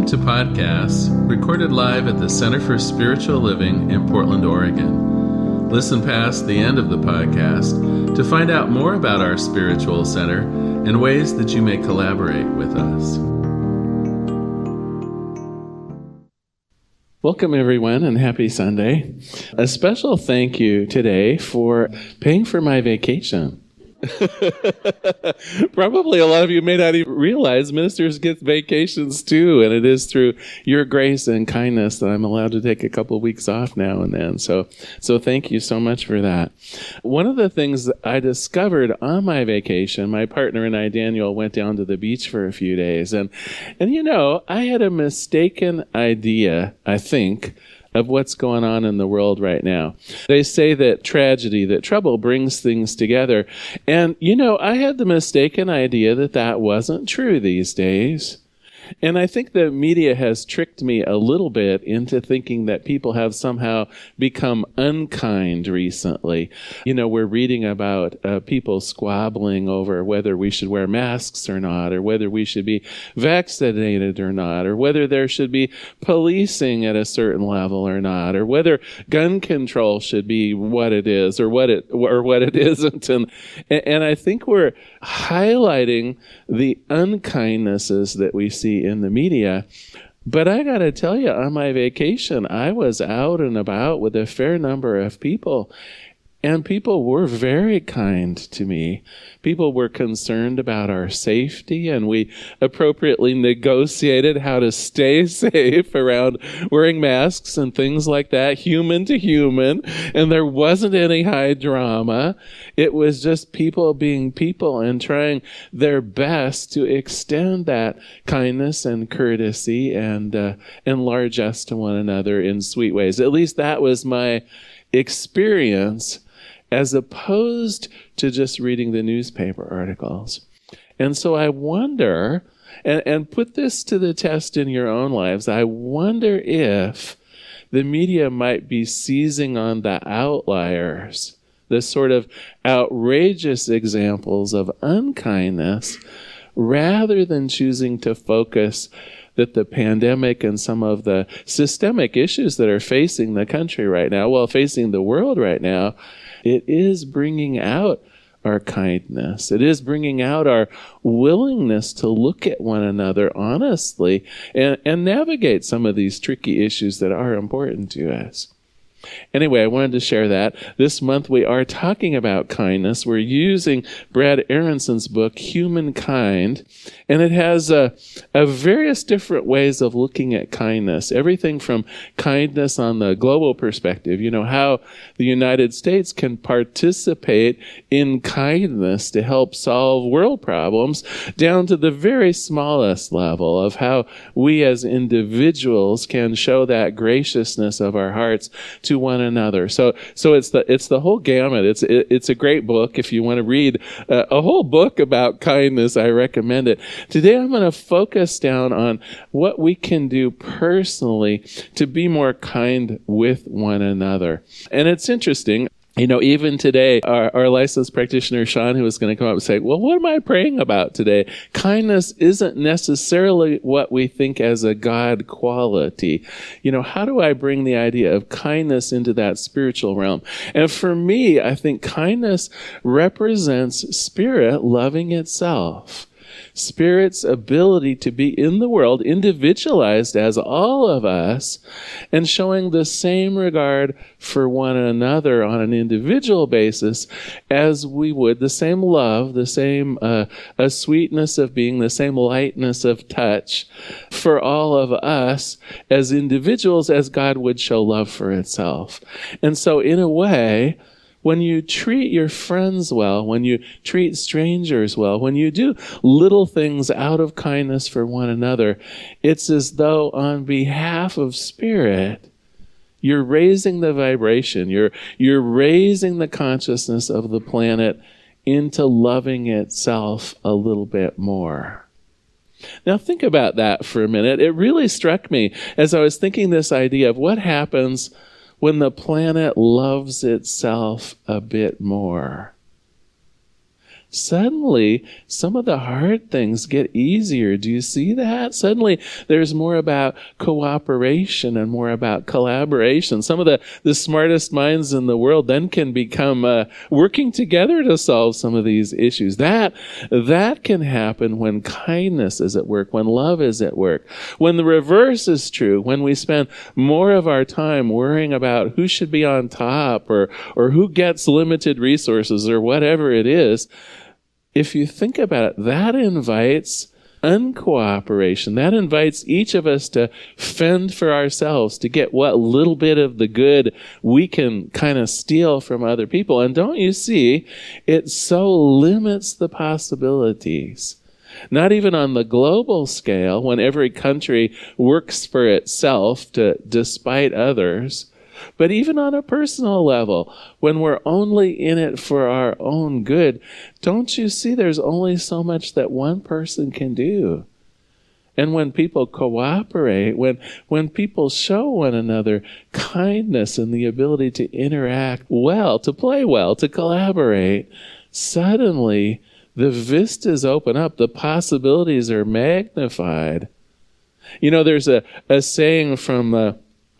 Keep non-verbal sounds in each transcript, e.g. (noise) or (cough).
Welcome to podcasts recorded live at the Center for Spiritual Living in Portland, Oregon. Listen past the end of the podcast to find out more about our spiritual center and ways that you may collaborate with us. Welcome, everyone, and happy Sunday. A special thank you today for paying for my vacation. (laughs) Probably a lot of you may not even realize ministers get vacations too, and it is through your grace and kindness that I'm allowed to take a couple of weeks off now and then. So, so thank you so much for that. One of the things I discovered on my vacation, my partner and I, Daniel, went down to the beach for a few days, and and you know, I had a mistaken idea, I think of what's going on in the world right now. They say that tragedy, that trouble brings things together. And, you know, I had the mistaken idea that that wasn't true these days. And I think the media has tricked me a little bit into thinking that people have somehow become unkind recently. You know, we're reading about uh, people squabbling over whether we should wear masks or not, or whether we should be vaccinated or not, or whether there should be policing at a certain level or not, or whether gun control should be what it is or what it or what it (laughs) isn't. And and I think we're highlighting the unkindnesses that we see in the media. But I got to tell you, on my vacation, I was out and about with a fair number of people, and people were very kind to me. People were concerned about our safety, and we appropriately negotiated how to stay (laughs) safe around wearing masks and things like that, human to human. And there wasn't any high drama. It was just people being people and trying their best to extend that kindness and courtesy and uh, enlarge us to one another in sweet ways. At least that was my experience as opposed to just reading the newspaper articles. And so I wonder, and, and put this to the test in your own lives, I wonder if the media might be seizing on the outliers, the sort of outrageous examples of unkindness, rather than choosing to focus that the pandemic and some of the systemic issues that are facing the country right now, well, facing the world right now, it is bringing out our kindness. It is bringing out our willingness to look at one another honestly and, and navigate some of these tricky issues that are important to us. Anyway, I wanted to share that. This month we are talking about kindness. We're using Brad Aronson's book, Humankind, and it has a, a various different ways of looking at kindness. Everything from kindness on the global perspective, you know, how the United States can participate in kindness to help solve world problems, down to the very smallest level of how we as individuals can show that graciousness of our hearts to one another. So, so it's the it's the whole gamut. It's it, it's a great book. If you want to read uh, a whole book about kindness, I recommend it. Today, I'm going to focus down on what we can do personally to be more kind with one another. And it's interesting you know, even today, our, our licensed practitioner, Sean, who was going to come up and say, Well, what am I praying about today? Kindness isn't necessarily what we think as a God quality. You know, how do I bring the idea of kindness into that spiritual realm? And for me, I think kindness represents spirit loving itself. Spirit's ability to be in the world, individualized as all of us, and showing the same regard for one another on an individual basis as we would the same love, the same uh, a sweetness of being, the same lightness of touch for all of us as individuals as God would show love for itself. And so, in a way, when you treat your friends well, when you treat strangers well, when you do little things out of kindness for one another, it's as though on behalf of spirit, you're raising the vibration, you're, you're raising the consciousness of the planet into loving itself a little bit more. Now, think about that for a minute. It really struck me as I was thinking this idea of what happens when the planet loves itself a bit more. Suddenly some of the hard things get easier. Do you see that? Suddenly there's more about cooperation and more about collaboration. Some of the, the smartest minds in the world then can become uh, working together to solve some of these issues. That, that can happen when kindness is at work, when love is at work. When the reverse is true, when we spend more of our time worrying about who should be on top or, or who gets limited resources or whatever it is, if you think about it, that invites uncooperation. That invites each of us to fend for ourselves, to get what little bit of the good we can kind of steal from other people. And don't you see, it so limits the possibilities. Not even on the global scale, when every country works for itself to despite others, but even on a personal level, when we're only in it for our own good, don't you see there's only so much that one person can do? And when people cooperate, when, when people show one another kindness and the ability to interact well, to play well, to collaborate, suddenly the vistas open up, the possibilities are magnified. You know, there's a, a saying from uh,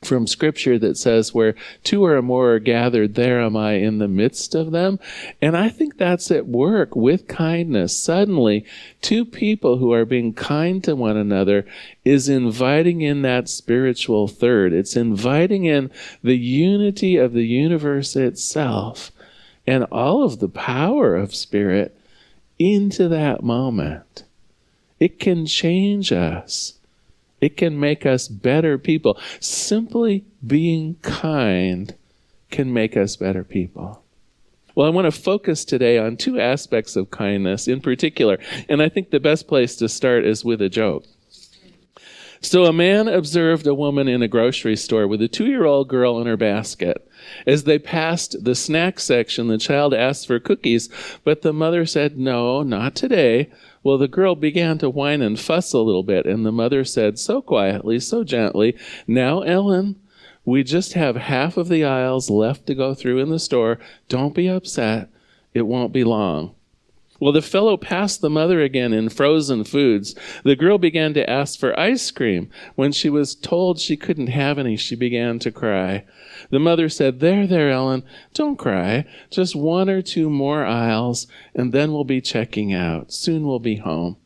from scripture that says where two or more are gathered there am i in the midst of them. And i think that's at work with kindness. Suddenly two people who are being kind to one another is inviting in that spiritual third. It's inviting in the unity of the universe itself and all of the power of spirit into that moment. It can change us it can make us better people. Simply being kind can make us better people. Well, I want to focus today on two aspects of kindness in particular, and I think the best place to start is with a joke. So, a man observed a woman in a grocery store with a two year old girl in her basket. As they passed the snack section, the child asked for cookies, but the mother said, No, not today. Well, the girl began to whine and fuss a little bit, and the mother said so quietly, so gently, Now, Ellen, we just have half of the aisles left to go through in the store. Don't be upset. It won't be long. Well, the fellow passed the mother again in frozen foods. The girl began to ask for ice cream. When she was told she couldn't have any, she began to cry. The mother said, There, there, Ellen, don't cry. Just one or two more aisles, and then we'll be checking out. Soon we'll be home.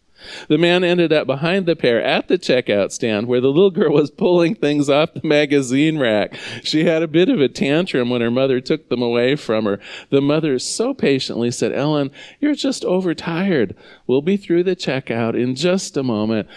The man ended up behind the pair at the checkout stand where the little girl was pulling things off the magazine rack. She had a bit of a tantrum when her mother took them away from her. The mother so patiently said, Ellen, you're just overtired. We'll be through the checkout in just a moment.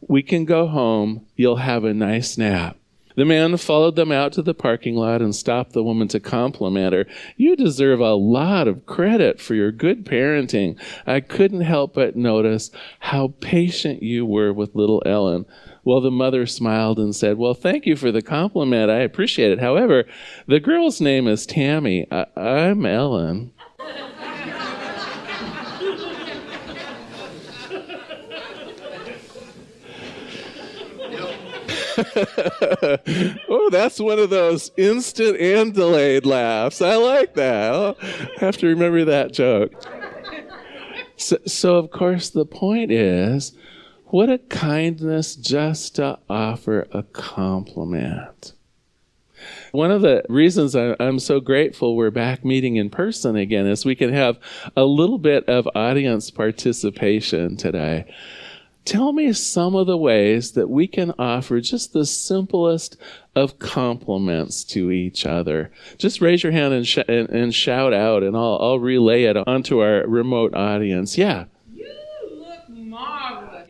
We can go home. You'll have a nice nap. The man followed them out to the parking lot and stopped the woman to compliment her. You deserve a lot of credit for your good parenting. I couldn't help but notice how patient you were with little Ellen. Well, the mother smiled and said, Well, thank you for the compliment. I appreciate it. However, the girl's name is Tammy. I- I'm Ellen. (laughs) oh, that's one of those instant and delayed laughs. I like that. Oh, I'll have to remember that joke. So, so, of course, the point is what a kindness just to offer a compliment. One of the reasons I'm so grateful we're back meeting in person again is we can have a little bit of audience participation today. Tell me some of the ways that we can offer just the simplest of compliments to each other. Just raise your hand and, sh- and, and shout out, and I'll, I'll relay it onto our remote audience. Yeah.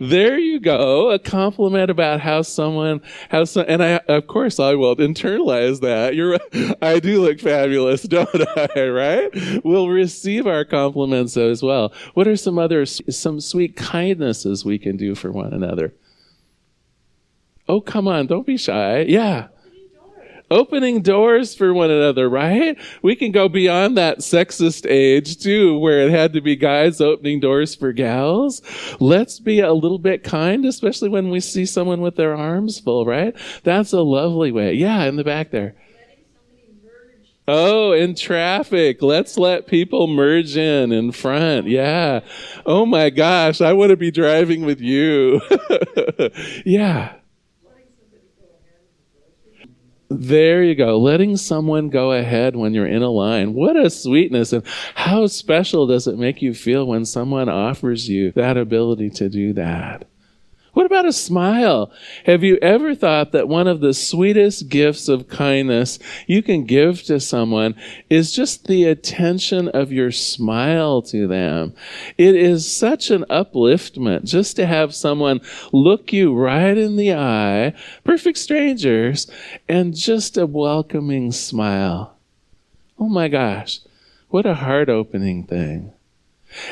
There you go. A compliment about how someone, how some, and I, of course, I will internalize that. You're, (laughs) I do look fabulous, (laughs) don't I? Right? We'll receive our compliments as well. What are some other, some sweet kindnesses we can do for one another? Oh, come on. Don't be shy. Yeah opening doors for one another, right? We can go beyond that sexist age too, where it had to be guys opening doors for gals. Let's be a little bit kind, especially when we see someone with their arms full, right? That's a lovely way. Yeah, in the back there. Oh, in traffic. Let's let people merge in in front. Yeah. Oh my gosh, I want to be driving with you. (laughs) yeah. There you go. Letting someone go ahead when you're in a line. What a sweetness. And how special does it make you feel when someone offers you that ability to do that? What about a smile? Have you ever thought that one of the sweetest gifts of kindness you can give to someone is just the attention of your smile to them? It is such an upliftment just to have someone look you right in the eye, perfect strangers, and just a welcoming smile. Oh my gosh, what a heart opening thing.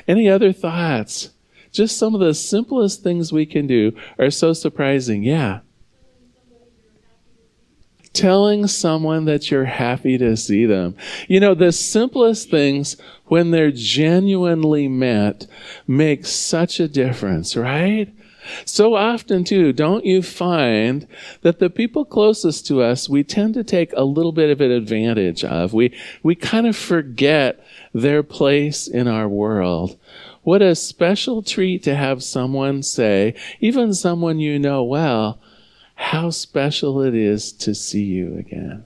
Any other thoughts? Just some of the simplest things we can do are so surprising. Yeah. Telling someone that you're happy to see them. You know, the simplest things, when they're genuinely met, make such a difference, right? So often, too, don't you find that the people closest to us, we tend to take a little bit of an advantage of? We, we kind of forget their place in our world. What a special treat to have someone say, even someone you know well, how special it is to see you again.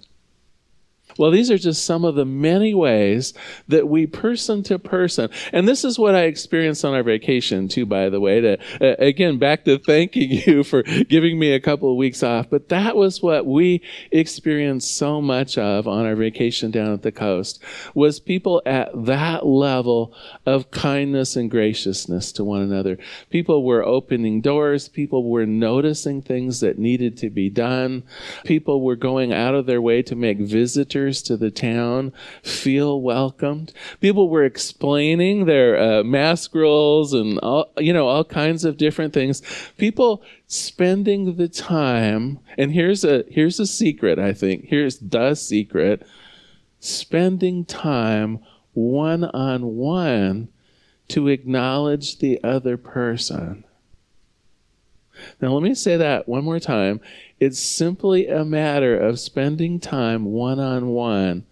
Well, these are just some of the many ways that we person to person, and this is what I experienced on our vacation too, by the way, to, uh, again, back to thanking (laughs) you for giving me a couple of weeks off, but that was what we experienced so much of on our vacation down at the coast, was people at that level of kindness and graciousness to one another. People were opening doors, people were noticing things that needed to be done, people were going out of their way to make visitors visitors to the town feel welcomed. People were explaining their uh, mask rules and all, you know, all kinds of different things. People spending the time, and here's a, here's a secret, I think. Here's the secret. Spending time one on one to acknowledge the other person. Now, let me say that one more time. It's simply a matter of spending time one on one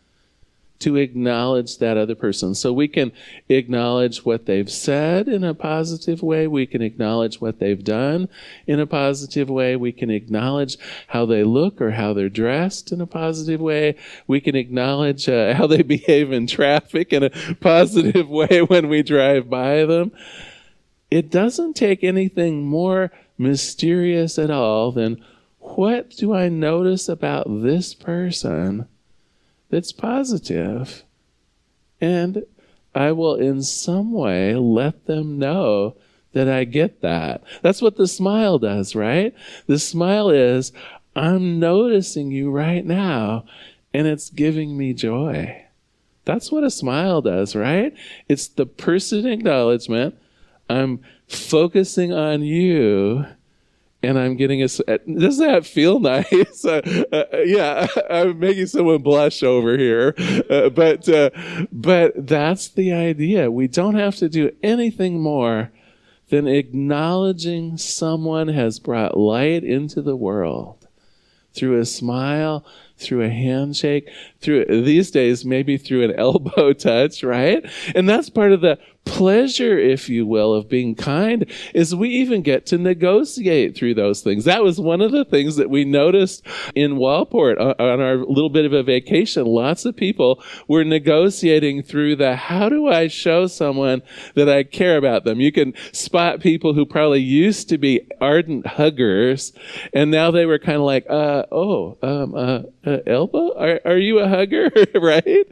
to acknowledge that other person. So we can acknowledge what they've said in a positive way. We can acknowledge what they've done in a positive way. We can acknowledge how they look or how they're dressed in a positive way. We can acknowledge uh, how they (laughs) behave in traffic in a positive (laughs) way when we drive by them. It doesn't take anything more mysterious at all then what do I notice about this person that's positive? And I will in some way let them know that I get that. That's what the smile does, right? The smile is, I'm noticing you right now and it's giving me joy. That's what a smile does, right? It's the person acknowledgement. I'm focusing on you and I'm getting a. Does that feel (laughs) nice? Uh, uh, yeah, (laughs) I'm making someone blush over here, uh, but uh, but that's the idea. We don't have to do anything more than acknowledging someone has brought light into the world through a smile, through a handshake, through these days maybe through an (laughs) elbow touch, right? And that's part of the pleasure, if you will, of being kind is we even get to negotiate through those things. That was one of the things that we noticed in Waldport on our little bit of a vacation. Lots of people were negotiating through the how do I show someone that I care about them? You can spot people who probably used to be ardent huggers and now they were kind of like, uh, oh, um, uh, uh, elbow? Are, are you a hugger? (laughs) right?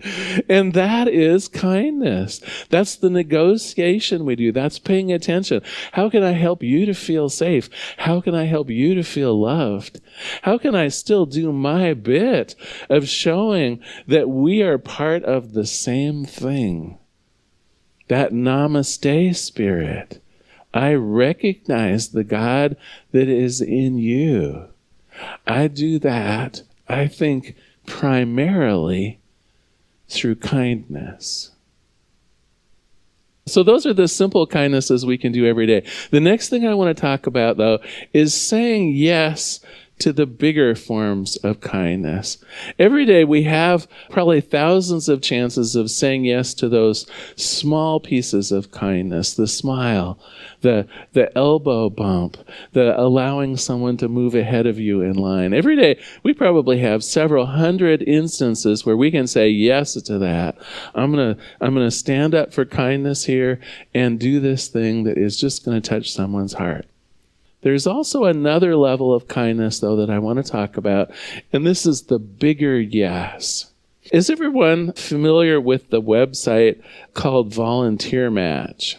And that is kindness. That's the negotiation we do. That's paying attention. How can I help you to feel safe? How can I help you to feel loved? How can I still do my bit of showing that we are part of the same thing? That namaste spirit. I recognize the God that is in you. I do that, I think, primarily through kindness. So those are the simple kindnesses we can do every day. The next thing I want to talk about though is saying yes to the bigger forms of kindness. Every day we have probably thousands of chances of saying yes to those small pieces of kindness, the smile, the, the elbow bump, the allowing someone to move ahead of you in line. Every day we probably have several hundred instances where we can say yes to that. I'm going to, I'm going to stand up for kindness here and do this thing that is just going to touch someone's heart. There's also another level of kindness, though, that I want to talk about, and this is the bigger yes. Is everyone familiar with the website called Volunteer Match?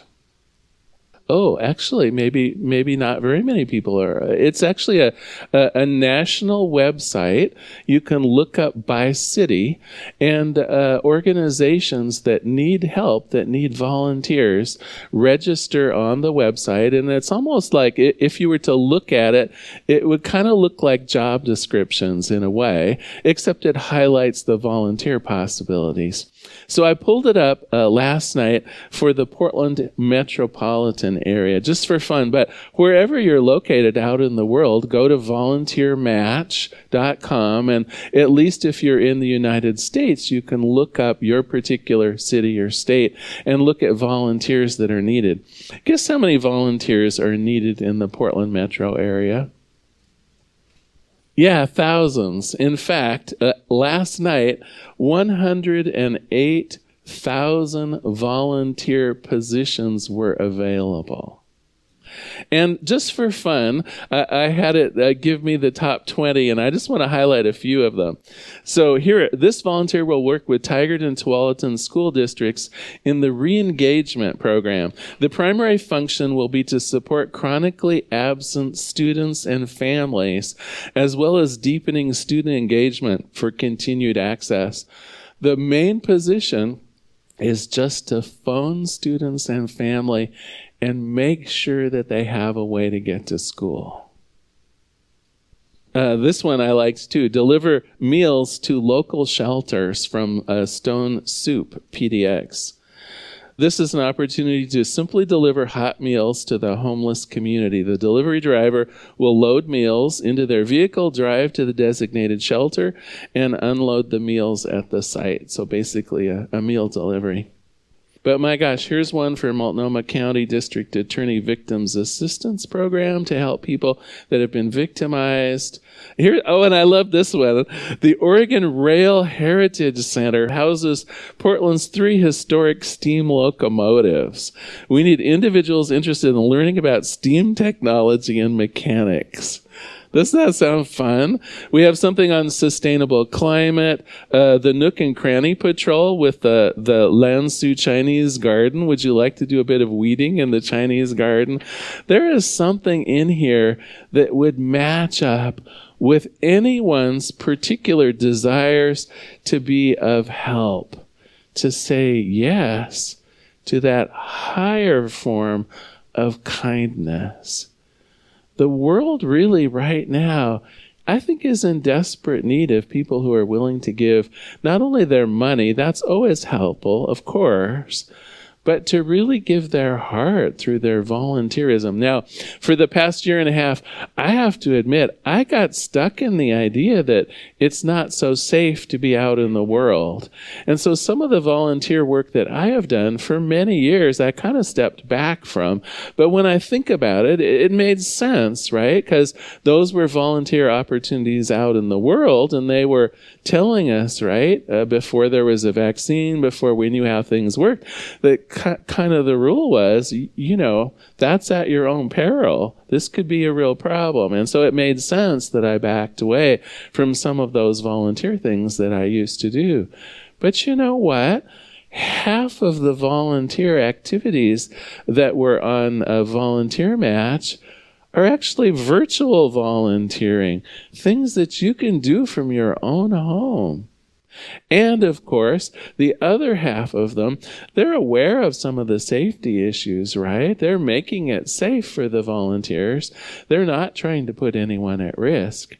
Oh, actually, maybe maybe not very many people are. It's actually a, a, a national website. You can look up by city and uh, organizations that need help, that need volunteers, register on the website. And it's almost like if you were to look at it, it would kind of look like job descriptions in a way, except it highlights the volunteer possibilities. So I pulled it up uh, last night for the Portland metropolitan area, just for fun. But wherever you're located out in the world, go to volunteermatch.com. And at least if you're in the United States, you can look up your particular city or state and look at volunteers that are needed. Guess how many volunteers are needed in the Portland metro area? Yeah, thousands. In fact, uh, last night, 108,000 volunteer positions were available. And just for fun, I, I had it uh, give me the top 20, and I just want to highlight a few of them. So here, this volunteer will work with Tigard and Tualatin school districts in the re-engagement program. The primary function will be to support chronically absent students and families, as well as deepening student engagement for continued access. The main position is just to phone students and family and make sure that they have a way to get to school. Uh, this one I liked too. Deliver meals to local shelters from uh, Stone Soup PDX. This is an opportunity to simply deliver hot meals to the homeless community. The delivery driver will load meals into their vehicle, drive to the designated shelter, and unload the meals at the site. So basically, a, a meal delivery. But my gosh, here's one for Multnomah County District Attorney Victims Assistance Program to help people that have been victimized. Here, oh, and I love this one. The Oregon Rail Heritage Center houses Portland's three historic steam locomotives. We need individuals interested in learning about steam technology and mechanics. Doesn't that sound fun? We have something on sustainable climate, uh, the Nook and Cranny Patrol with the, the Lan Su Chinese Garden. Would you like to do a bit of weeding in the Chinese garden? There is something in here that would match up with anyone's particular desires to be of help, to say yes to that higher form of kindness the world really right now I think is in desperate need of people who are willing to give not only their money, that's always helpful, of course, but to really give their heart through their volunteerism. Now, for the past year and a half, I have to admit, I got stuck in the idea that it's not so safe to be out in the world. And so some of the volunteer work that I have done for many years, I kind of stepped back from. But when I think about it, it made sense, right? Because those were volunteer opportunities out in the world and they were telling us, right, uh, before there was a vaccine, before we knew how things worked, that kind of the rule was, you know, that's at your own peril. This could be a real problem. And so it made sense that I backed away from some of those volunteer things that I used to do. But you know what? Half of the volunteer activities that were on a volunteer match are actually virtual volunteering, things that you can do from your own home. And of course, the other half of them, they're aware of some of the safety issues, right? They're making it safe for the volunteers. They're not trying to put anyone at risk.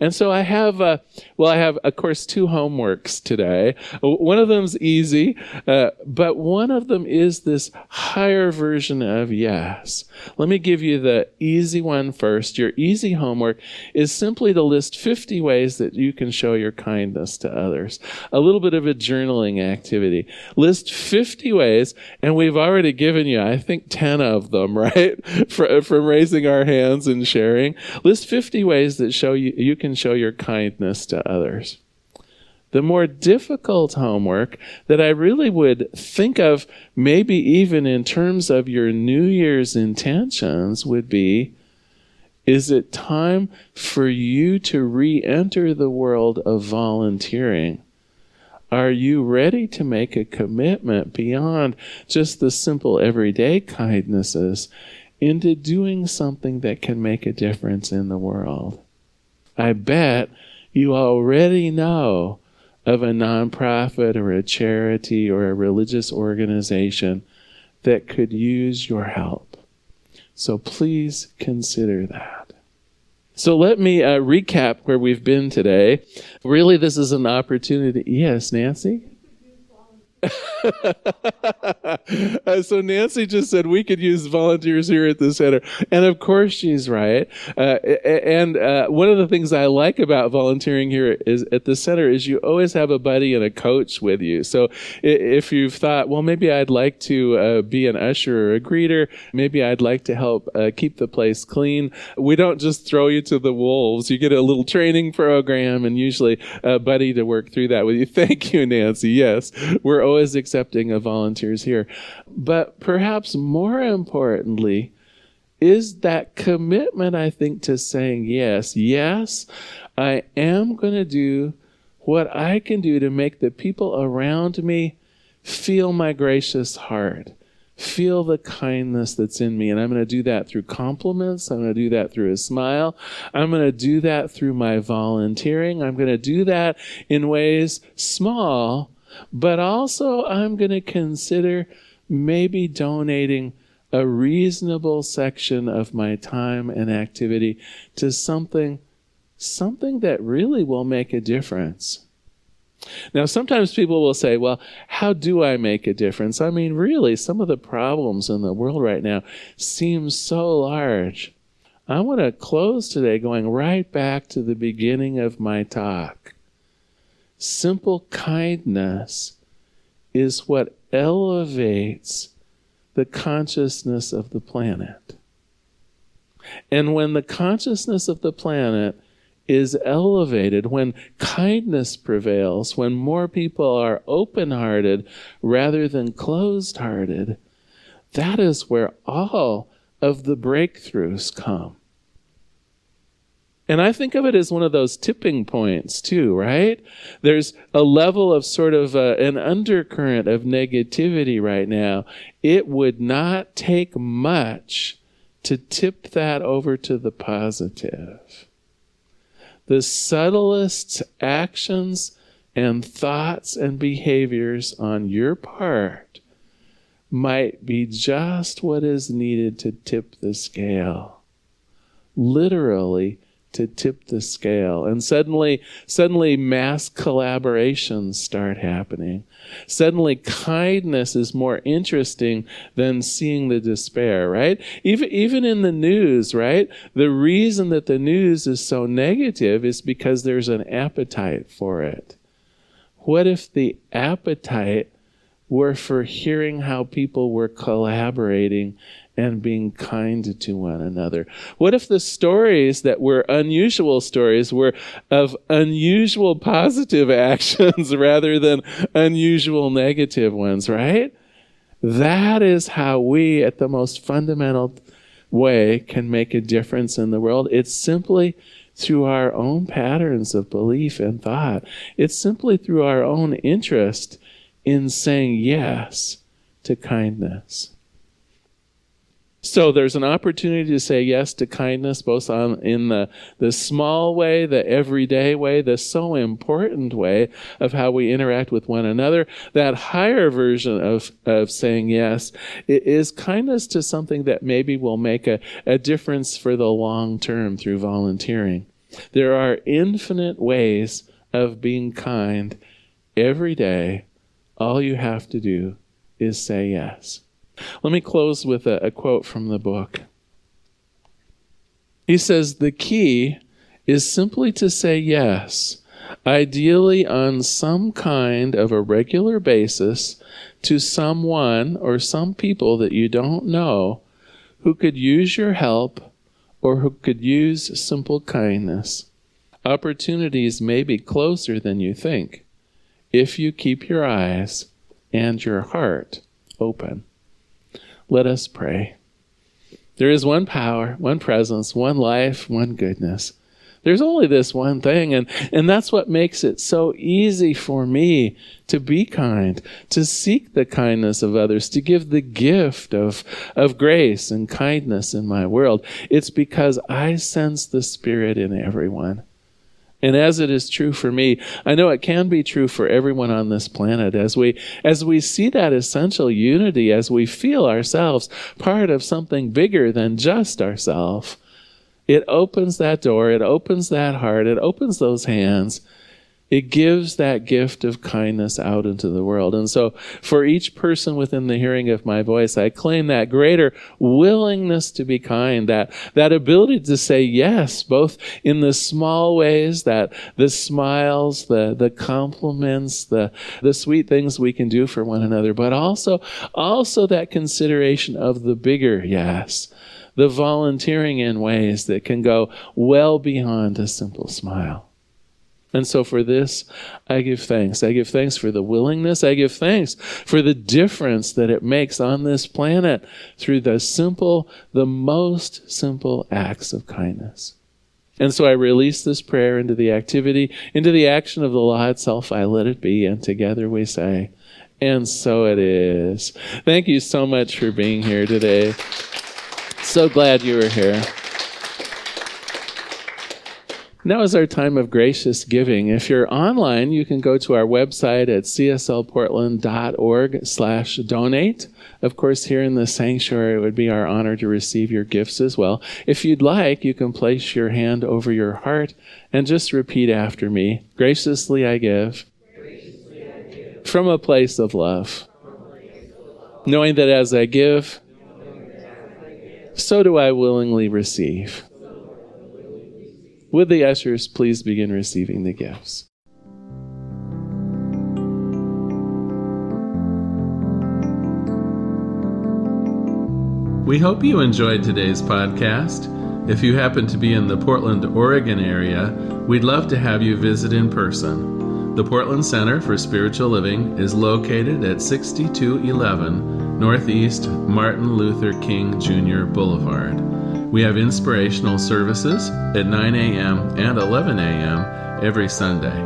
And so I have, uh, well, I have, of course, two homeworks today. One of them's easy, uh, but one of them is this higher version of yes. Let me give you the easy one first. Your easy homework is simply to list 50 ways that you can show your kindness to others. A little bit of a journaling activity. List 50 ways, and we've already given you, I think, 10 of them, (laughs) right? From raising our hands and sharing. List 50 ways that show you, you can show your kindness to others. The more difficult homework that I really would think of, maybe even in terms of your New Year's intentions, would be is it time for you to re enter the world of volunteering? Are you ready to make a commitment beyond just the simple everyday kindnesses into doing something that can make a difference in the world? I bet you already know of a nonprofit or a charity or a religious organization that could use your help. So please consider that. So let me uh, recap where we've been today. Really, this is an opportunity. Yes, Nancy? (laughs) so Nancy just said we could use volunteers here at the center, and of course she's right. Uh, and uh, one of the things I like about volunteering here is at the center is you always have a buddy and a coach with you. So if you've thought, well, maybe I'd like to uh, be an usher or a greeter, maybe I'd like to help uh, keep the place clean. We don't just throw you to the wolves. You get a little training program, and usually a buddy to work through that with you. (laughs) Thank you, Nancy. Yes, we're always accepting of volunteers here. But perhaps more importantly, is that commitment, I think, to saying yes. Yes, I am going to do what I can do to make the people around me feel my gracious heart, feel the kindness that's in me. And I'm going to do that through compliments. I'm going to do that through a smile. I'm going to do that through my volunteering. I'm going to do that in ways small but also, I'm going to consider maybe donating a reasonable section of my time and activity to something something that really will make a difference. Now, sometimes people will say, well, how do I make a difference? I mean, really, some of the problems in the world right now seem so large. I want to close today going right back to the beginning of my talk. Simple kindness is what elevates the consciousness of the planet. And when the consciousness of the planet is elevated, when kindness prevails, when more people are open hearted rather than closed hearted, that is where all of the breakthroughs come. And I think of it as one of those tipping points, too, right? There's a level of sort of uh, an undercurrent of negativity right now. It would not take much to tip that over to the positive. The subtlest actions and thoughts and behaviors on your part might be just what is needed to tip the scale. Literally, to tip the scale. And suddenly suddenly mass collaborations start happening. Suddenly kindness is more interesting than seeing the despair right? Even even in the news right? The reason that the news is so negative is because there's an appetite for it. What if the appetite were for hearing how people were collaborating and being kind to one another? What if the stories that were unusual stories were of unusual positive (laughs) actions rather than unusual negative ones, right? That is how we, at the most fundamental way, can make a difference in the world. It's simply through our own patterns of belief and thought. It's simply through our own interest in saying yes to kindness. So there's an opportunity to say yes to kindness, both on, in the, the small way, the everyday way, the so important way of how we interact with one another. That higher version of, of saying yes is kindness to something that maybe will make a, a difference for the long term through volunteering. There are infinite ways of being kind every day. All you have to do is say yes. Let me close with a, a quote from the book. He says, The key is simply to say yes, ideally on some kind of a regular basis, to someone or some people that you don't know who could use your help or who could use simple kindness. Opportunities may be closer than you think if you keep your eyes and your heart open. Let us pray. There is one power, one presence, one life, one goodness. There's only this one thing, and, and that's what makes it so easy for me to be kind, to seek the kindness of others, to give the gift of, of grace and kindness in my world. It's because I sense the Spirit in everyone. And as it is true for me, I know it can be true for everyone on this planet as we as we see that essential unity as we feel ourselves part of something bigger than just ourselves it opens that door, it opens that heart, it opens those hands. It gives that gift of kindness out into the world. And so, for each person within the hearing of my voice, I claim that greater willingness to be kind, that, that ability to say yes, both in the small ways, that the smiles, the, the compliments, the, the sweet things we can do for one another, but also, also that consideration of the bigger yes the volunteering in ways that can go well beyond a simple smile. And so for this, I give thanks. I give thanks for the willingness. I give thanks for the difference that it makes on this planet through the simple, the most simple acts of kindness. And so I release this prayer into the activity, into the action of the law itself. I let it be. And together we say, and so it is. Thank you so much for being here today. So glad you were here. Now is our time of gracious giving. If you're online, you can go to our website at cslportland.org slash donate. Of course, here in the sanctuary, it would be our honor to receive your gifts as well. If you'd like, you can place your hand over your heart and just repeat after me. Graciously I give. Graciously I give. From a place of love. Knowing that as I give, so do I willingly receive. Would the ushers please begin receiving the gifts? We hope you enjoyed today's podcast. If you happen to be in the Portland, Oregon area, we'd love to have you visit in person. The Portland Center for Spiritual Living is located at 6211 Northeast Martin Luther King Jr. Boulevard. We have inspirational services at 9 a.m. and 11 a.m. every Sunday.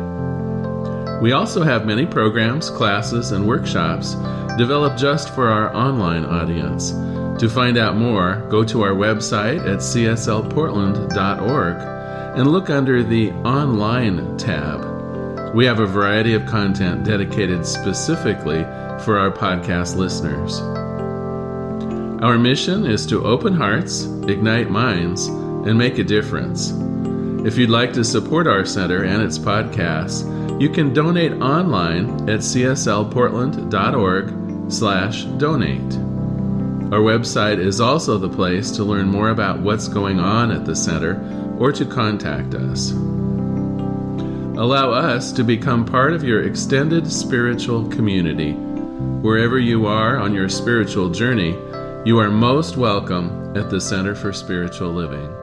We also have many programs, classes, and workshops developed just for our online audience. To find out more, go to our website at cslportland.org and look under the Online tab. We have a variety of content dedicated specifically for our podcast listeners. Our mission is to open hearts, ignite minds, and make a difference. If you'd like to support our center and its podcasts, you can donate online at cslportland.org slash donate. Our website is also the place to learn more about what's going on at the center or to contact us. Allow us to become part of your extended spiritual community Wherever you are on your spiritual journey, you are most welcome at the Center for Spiritual Living.